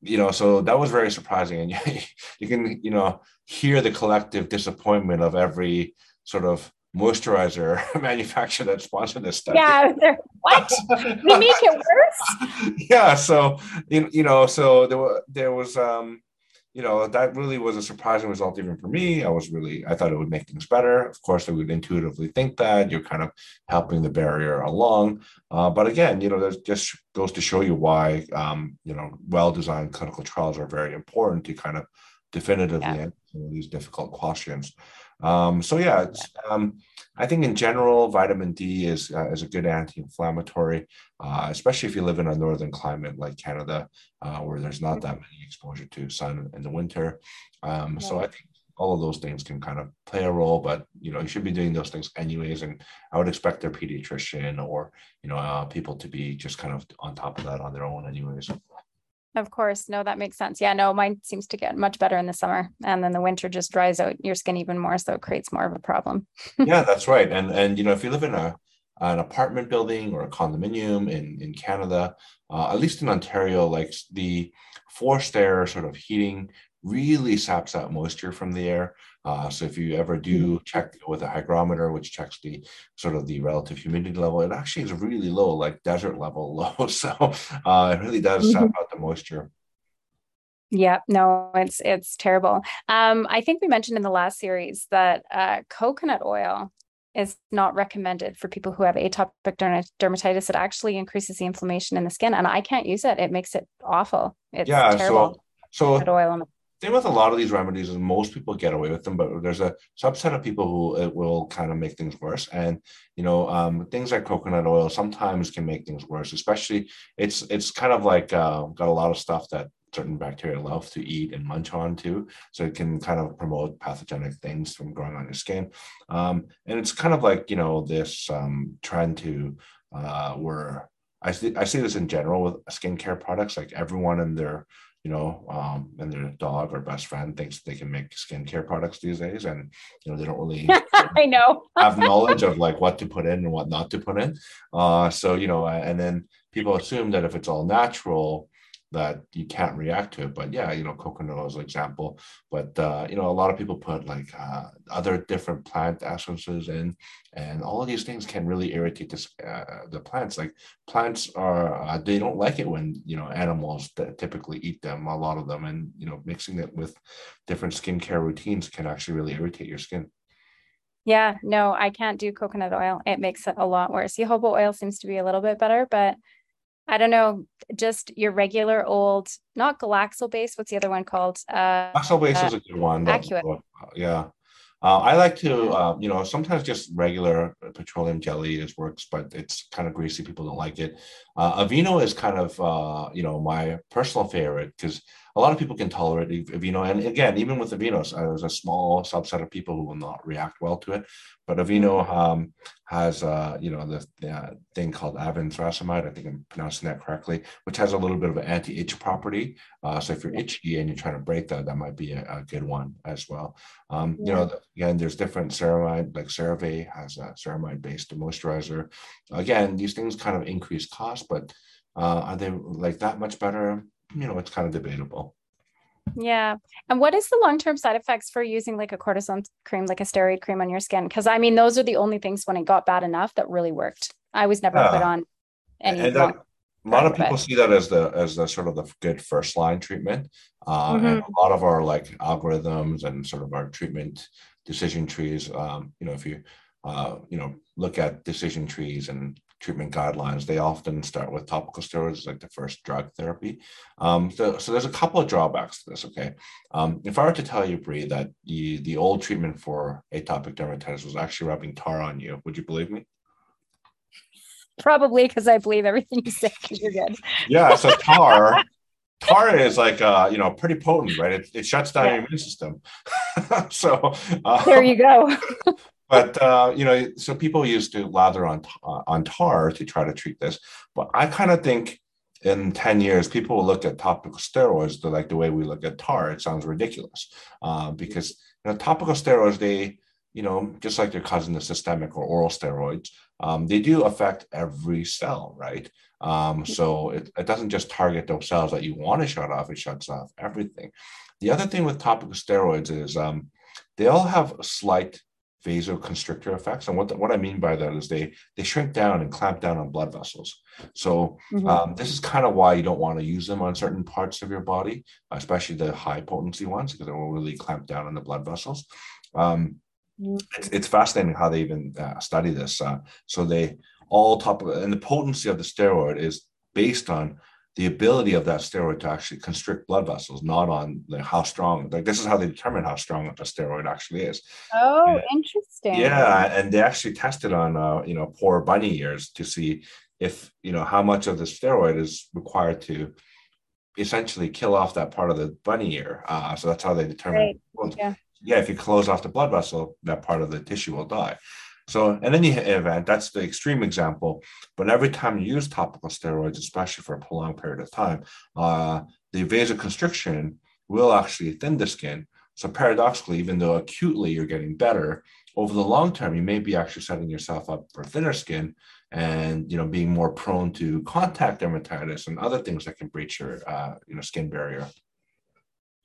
you know, so that was very surprising. And you, you can, you know, hear the collective disappointment of every sort of moisturizer manufacturer that sponsored this study. Yeah, what? they make it worse. yeah, so you, you know, so there was there was um you know, that really was a surprising result even for me. I was really, I thought it would make things better. Of course, I would intuitively think that you're kind of helping the barrier along. Uh, but again, you know, that just goes to show you why, um, you know, well-designed clinical trials are very important to kind of definitively yeah. answer these difficult questions. Um, so yeah, um, I think in general, vitamin D is uh, is a good anti-inflammatory, uh, especially if you live in a northern climate like Canada, uh, where there's not that many exposure to sun in the winter. Um, so I think all of those things can kind of play a role, but you know you should be doing those things anyways. And I would expect their pediatrician or you know uh, people to be just kind of on top of that on their own anyways. Of course. No, that makes sense. Yeah, no, mine seems to get much better in the summer. And then the winter just dries out your skin even more. So it creates more of a problem. yeah, that's right. And and you know, if you live in a an apartment building or a condominium in, in Canada, uh, at least in Ontario, like the forced air sort of heating really saps out moisture from the air. Uh, so if you ever do mm-hmm. check with a hygrometer, which checks the sort of the relative humidity level, it actually is really low, like desert level low. So uh, it really does mm-hmm. sap out the moisture. Yeah, no, it's it's terrible. Um, I think we mentioned in the last series that uh, coconut oil is not recommended for people who have atopic dermatitis. It actually increases the inflammation in the skin, and I can't use it. It makes it awful. It's yeah, terrible. So, so oil thing with a lot of these remedies is most people get away with them, but there's a subset of people who it will kind of make things worse. And you know, um, things like coconut oil sometimes can make things worse. Especially, it's it's kind of like uh, got a lot of stuff that certain bacteria love to eat and munch on too. So it can kind of promote pathogenic things from growing on your skin. Um, and it's kind of like, you know, this um, trend to uh, where I see, I see this in general with skincare products, like everyone and their, you know, um, and their dog or best friend thinks they can make skincare products these days. And, you know, they don't really I know have knowledge of like what to put in and what not to put in. Uh, so, you know, and then people assume that if it's all natural, that you can't react to it. But yeah, you know, coconut oil is an example. But uh, you know, a lot of people put like uh, other different plant essences in, and all of these things can really irritate this, uh, the plants. Like plants are, uh, they don't like it when you know animals that typically eat them. A lot of them, and you know, mixing it with different skincare routines can actually really irritate your skin. Yeah, no, I can't do coconut oil. It makes it a lot worse. Jojoba oil seems to be a little bit better, but I don't know, just your regular old, not Glaxal Base. What's the other one called? Uh, Glaxal Base uh, is a good one. That, yeah. Uh, I like to, uh, you know, sometimes just regular petroleum jelly is works, but it's kind of greasy. People don't like it. Uh, Aveeno is kind of, uh, you know, my personal favorite because a lot of people can tolerate Aveeno. And again, even with Aveeno, uh, there's a small subset of people who will not react well to it. But Aveeno mm-hmm. um, has, uh, you know, the, the, thing called avenanthramide, I think I'm pronouncing that correctly, which has a little bit of an anti-itch property. Uh, so if you're itchy and you're trying to break that, that might be a, a good one as well. Um, yeah. You know, again, there's different ceramide, like CeraVe has a ceramide-based moisturizer. Again, these things kind of increase cost, but uh, are they like that much better? You know, it's kind of debatable. Yeah. And what is the long-term side effects for using like a cortisone cream, like a steroid cream on your skin? Because I mean, those are the only things when it got bad enough that really worked. I was never put on any. And that, a lot of people see that as the as the sort of the good first line treatment, uh, mm-hmm. and a lot of our like algorithms and sort of our treatment decision trees. Um, you know, if you uh, you know look at decision trees and treatment guidelines, they often start with topical steroids like the first drug therapy. Um, so, so, there's a couple of drawbacks to this. Okay, um, if I were to tell you, Bree, that the the old treatment for atopic dermatitis was actually rubbing tar on you, would you believe me? Probably because I believe everything you say because you're good. yeah, so tar. tar is like uh, you know pretty potent, right? It, it shuts down yeah. your immune system. so uh, there you go but uh, you know, so people used to lather on on tar to try to treat this. But I kind of think in 10 years, people will look at topical steroids to like the way we look at tar. It sounds ridiculous uh, because you know, topical steroids, they, you know, just like their cousin, the systemic or oral steroids, um, they do affect every cell, right? Um, so it, it doesn't just target those cells that you want to shut off, it shuts off everything. The other thing with topical steroids is um, they all have a slight vasoconstrictor effects. And what, the, what I mean by that is they, they shrink down and clamp down on blood vessels. So mm-hmm. um, this is kind of why you don't want to use them on certain parts of your body, especially the high potency ones, because it will really clamp down on the blood vessels. Um, mm-hmm. it's, it's, fascinating how they even uh, study this. Uh, so they all top of, and the potency of the steroid is based on the ability of that steroid to actually constrict blood vessels, not on like how strong. Like this is how they determine how strong a steroid actually is. Oh, and, interesting. Yeah, and they actually tested on uh, you know poor bunny ears to see if you know how much of the steroid is required to essentially kill off that part of the bunny ear. Uh, so that's how they determine. Right. Yeah. yeah, if you close off the blood vessel, that part of the tissue will die. So, then you event, that's the extreme example. But every time you use topical steroids, especially for a prolonged period of time, uh, the vasoconstriction will actually thin the skin. So paradoxically, even though acutely you're getting better, over the long term, you may be actually setting yourself up for thinner skin and you know being more prone to contact dermatitis and other things that can breach your uh, you know skin barrier.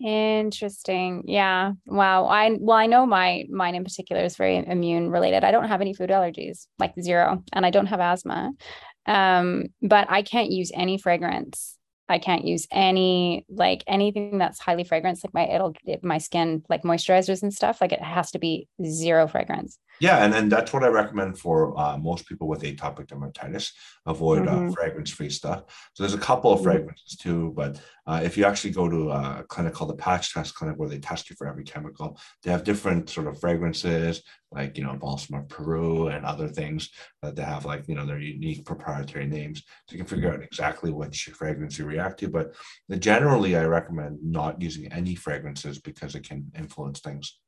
Interesting. Yeah. Wow. I well, I know my mine in particular is very immune related. I don't have any food allergies, like zero, and I don't have asthma. Um, but I can't use any fragrance. I can't use any like anything that's highly fragrance, like my it'll it, my skin like moisturizers and stuff. Like it has to be zero fragrance. Yeah, and, and that's what I recommend for uh, most people with atopic dermatitis. Avoid uh, mm-hmm. uh, fragrance-free stuff. So there's a couple of mm-hmm. fragrances too, but uh, if you actually go to a clinic called the Patch Test Clinic, where they test you for every chemical, they have different sort of fragrances, like you know balsam of Peru and other things that they have like you know their unique proprietary names. So you can figure out exactly which fragrance you react to. But generally, I recommend not using any fragrances because it can influence things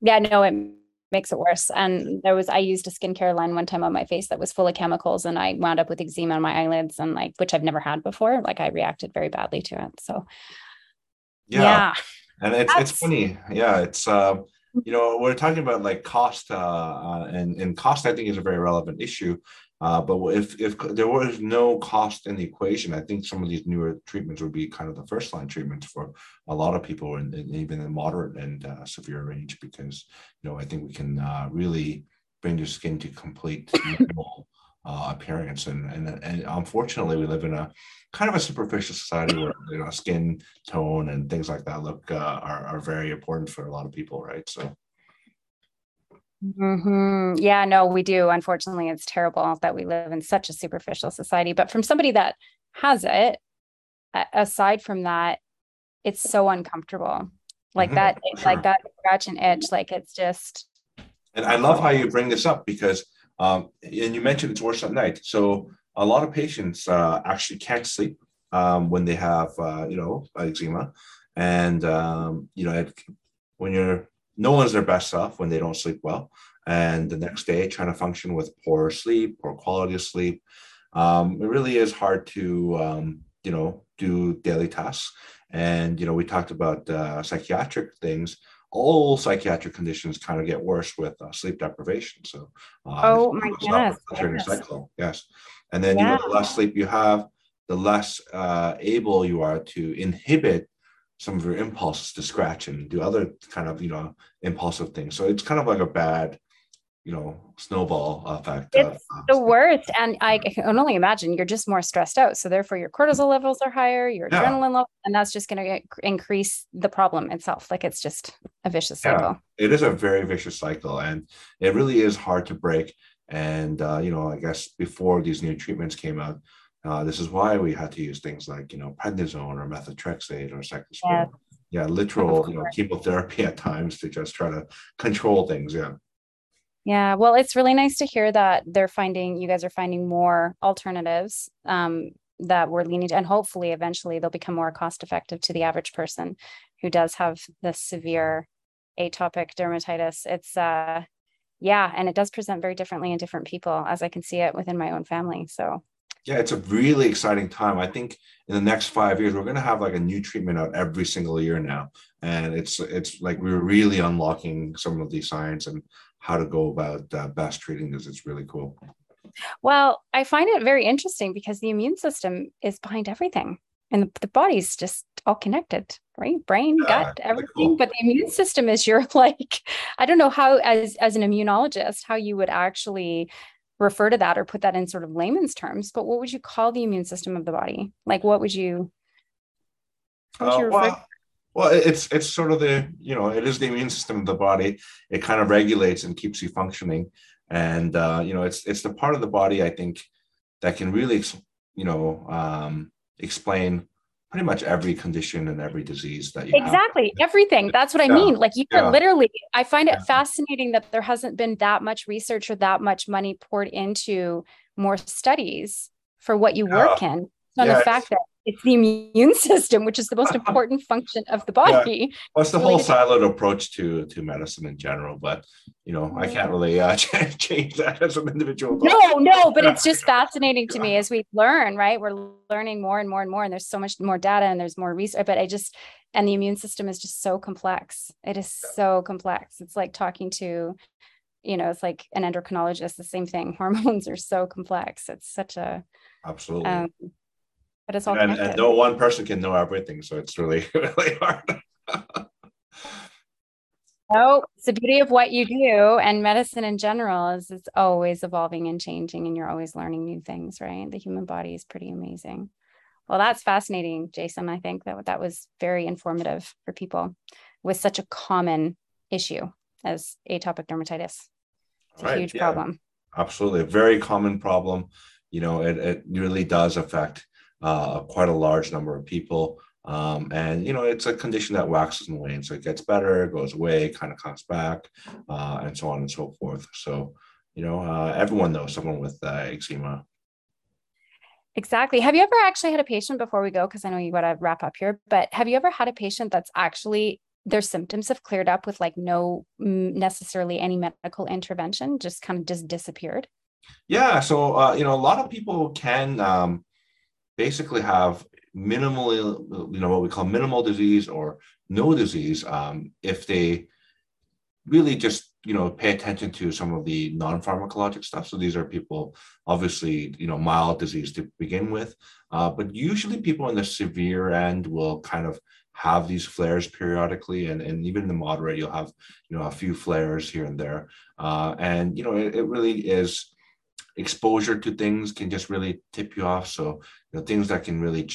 yeah, no, it makes it worse. And there was I used a skincare line one time on my face that was full of chemicals and I wound up with eczema on my eyelids and like which I've never had before. Like I reacted very badly to it. So yeah. yeah. And it's That's... it's funny. Yeah, it's uh you know, we're talking about like cost uh, uh and and cost I think is a very relevant issue uh, but if if there was no cost in the equation, I think some of these newer treatments would be kind of the first line treatments for a lot of people, and, and even in moderate and uh, severe range, because you know I think we can uh, really bring your skin to complete normal uh, appearance, and, and and unfortunately, we live in a kind of a superficial society where you know skin tone and things like that look uh, are are very important for a lot of people, right? So. Mm-hmm. Yeah, no, we do. Unfortunately, it's terrible that we live in such a superficial society. But from somebody that has it, aside from that, it's so uncomfortable. Like mm-hmm, that, sure. like that scratch and itch. Like it's just. And I love how you bring this up because, um, and you mentioned it's worse at night. So a lot of patients uh, actually can't sleep um, when they have, uh, you know, eczema, and um, you know, it, when you're no one's their best self when they don't sleep well. And the next day, trying to function with poor sleep, poor quality of sleep, um, it really is hard to, um, you know, do daily tasks. And, you know, we talked about uh, psychiatric things. All psychiatric conditions kind of get worse with uh, sleep deprivation. So, uh, oh my goodness. Yes. Cycle. yes. And then, yeah. you know, the less sleep you have, the less uh, able you are to inhibit some of your impulses to scratch and do other kind of you know impulsive things. So it's kind of like a bad you know snowball effect it's uh, the worst and i can only imagine you're just more stressed out so therefore your cortisol levels are higher your yeah. adrenaline level and that's just going to increase the problem itself like it's just a vicious cycle. Yeah, it is a very vicious cycle and it really is hard to break and uh, you know i guess before these new treatments came out uh, this is why we had to use things like, you know, prednisone or methotrexate or cyclosporin. Yeah. yeah, literal, you know, chemotherapy at times to just try to control things. Yeah. Yeah, well, it's really nice to hear that they're finding you guys are finding more alternatives um, that we're leaning to, and hopefully, eventually, they'll become more cost effective to the average person who does have this severe atopic dermatitis. It's uh, yeah, and it does present very differently in different people, as I can see it within my own family. So yeah, it's a really exciting time. I think in the next five years, we're going to have like a new treatment out every single year now, and it's it's like we're really unlocking some of these science and how to go about uh, best treating this. It's really cool. Well, I find it very interesting because the immune system is behind everything, and the, the body's just all connected, right? Brain, yeah, gut, everything. Cool. But the immune system is your like, I don't know how, as as an immunologist, how you would actually refer to that or put that in sort of layman's terms, but what would you call the immune system of the body? Like, what would you? Would you uh, well, well, it's it's sort of the you know it is the immune system of the body. It kind of regulates and keeps you functioning, and uh, you know it's it's the part of the body I think that can really you know um, explain pretty much every condition and every disease that you exactly have. everything that's what i mean like you yeah. literally i find it yeah. fascinating that there hasn't been that much research or that much money poured into more studies for what you work in on the fact that it's the immune system, which is the most important function of the body. Yeah. Well, it's the whole siloed approach to to medicine in general, but you know, I can't really uh, change that as an individual. No, no, but it's just fascinating to me as we learn, right? We're learning more and more and more, and there's so much more data and there's more research. But I just and the immune system is just so complex. It is so complex. It's like talking to you know, it's like an endocrinologist, the same thing. Hormones are so complex. It's such a absolutely um, but it's all and, and, no one person can know everything so it's really really hard no it's the beauty of what you do and medicine in general is it's always evolving and changing and you're always learning new things right the human body is pretty amazing well that's fascinating jason i think that that was very informative for people with such a common issue as atopic dermatitis. It's a huge yeah. problem. Absolutely. A very common problem. You know, it, it really does affect uh, quite a large number of people. Um, and you know, it's a condition that waxes and wanes. So it gets better, goes away, kind of comes back, uh, and so on and so forth. So, you know, uh, everyone knows someone with uh, eczema. Exactly. Have you ever actually had a patient before we go? Because I know you got to wrap up here, but have you ever had a patient that's actually their symptoms have cleared up with like no necessarily any medical intervention, just kind of just disappeared? Yeah. So, uh, you know, a lot of people can um, basically have minimally, you know, what we call minimal disease or no disease um, if they really just you know pay attention to some of the non-pharmacologic stuff. So these are people obviously you know mild disease to begin with. Uh, but usually people in the severe end will kind of have these flares periodically and, and even the moderate you'll have you know a few flares here and there. Uh, and you know it, it really is exposure to things can just really tip you off. So you know things that can really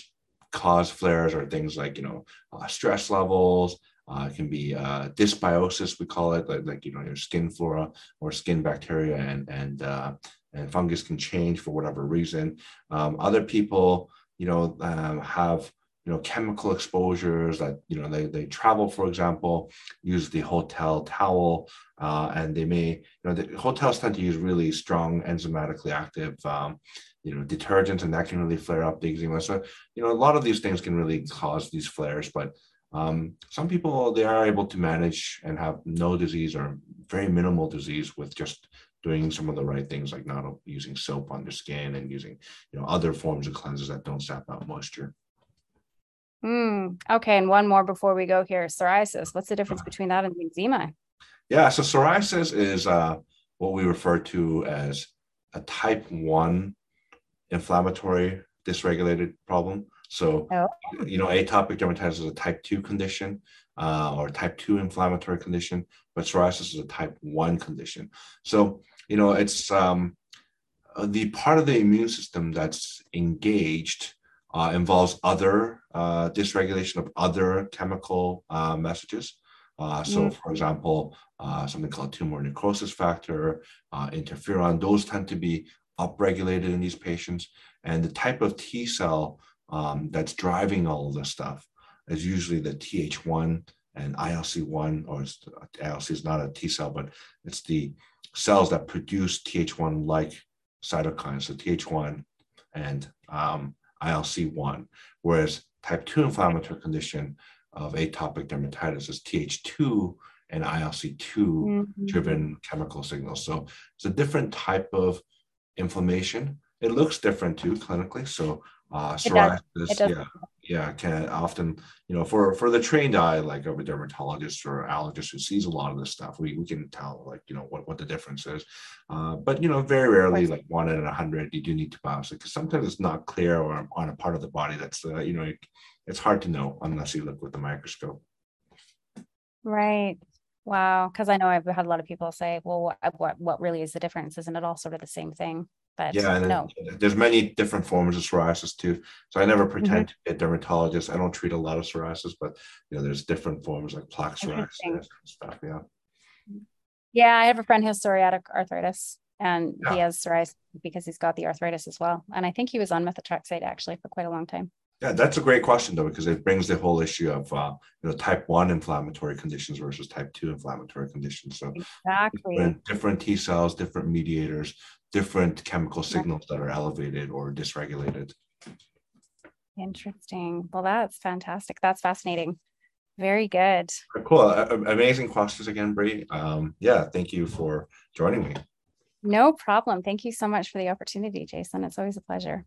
cause flares are things like you know uh, stress levels uh, it can be uh, dysbiosis we call it like, like you know your skin flora or skin bacteria and and uh, and fungus can change for whatever reason. Um, other people you know um, have you know chemical exposures that you know they, they travel for example use the hotel towel uh, and they may you know the hotels tend to use really strong enzymatically active um, you know detergents and that can really flare up the eczema so you know a lot of these things can really cause these flares but um, some people they are able to manage and have no disease or very minimal disease with just doing some of the right things like not using soap on the skin and using you know other forms of cleansers that don't sap out moisture Mm, okay, and one more before we go here. Psoriasis. What's the difference between that and eczema? Yeah, so psoriasis is uh, what we refer to as a type one inflammatory dysregulated problem. So, oh. you know, atopic dermatitis is a type two condition uh, or type two inflammatory condition, but psoriasis is a type one condition. So, you know, it's um, the part of the immune system that's engaged uh, involves other uh, dysregulation of other chemical uh, messages. Uh, so, mm. for example, uh, something called tumor necrosis factor, uh, interferon, those tend to be upregulated in these patients. And the type of T cell um, that's driving all of this stuff is usually the Th1 and ILC1, or ILC is not a T cell, but it's the cells that produce Th1 like cytokines, so Th1 and um, ILC1, whereas type 2 inflammatory condition of atopic dermatitis is Th2 and ILC2 mm-hmm. driven chemical signals. So it's a different type of inflammation. It looks different too clinically. So uh, psoriasis, yeah, yeah, can often, you know, for for the trained eye, like of a dermatologist or allergist who sees a lot of this stuff, we, we can tell like, you know, what, what the difference is. Uh, but, you know, very rarely, like one in a hundred, you do need to biopsy because sometimes it's not clear or on a part of the body that's, uh, you know, it, it's hard to know unless you look with the microscope. Right. Wow. Because I know I've had a lot of people say, well, what, what, what really is the difference? Isn't it all sort of the same thing? But yeah, no. There's many different forms of psoriasis too. So I never mm-hmm. pretend mm-hmm. to be a dermatologist. I don't treat a lot of psoriasis, but you know, there's different forms like plaque psoriasis and stuff. Yeah. Yeah, I have a friend who has psoriatic arthritis and yeah. he has psoriasis because he's got the arthritis as well. And I think he was on methotrexate actually for quite a long time. Yeah, that's a great question though, because it brings the whole issue of uh, you know type one inflammatory conditions versus type two inflammatory conditions. So exactly different, different T cells, different mediators, different chemical signals that are elevated or dysregulated. Interesting. Well, that's fantastic. That's fascinating. Very good. Cool. Amazing questions again, Bree. Um, yeah, thank you for joining me. No problem. Thank you so much for the opportunity, Jason. It's always a pleasure.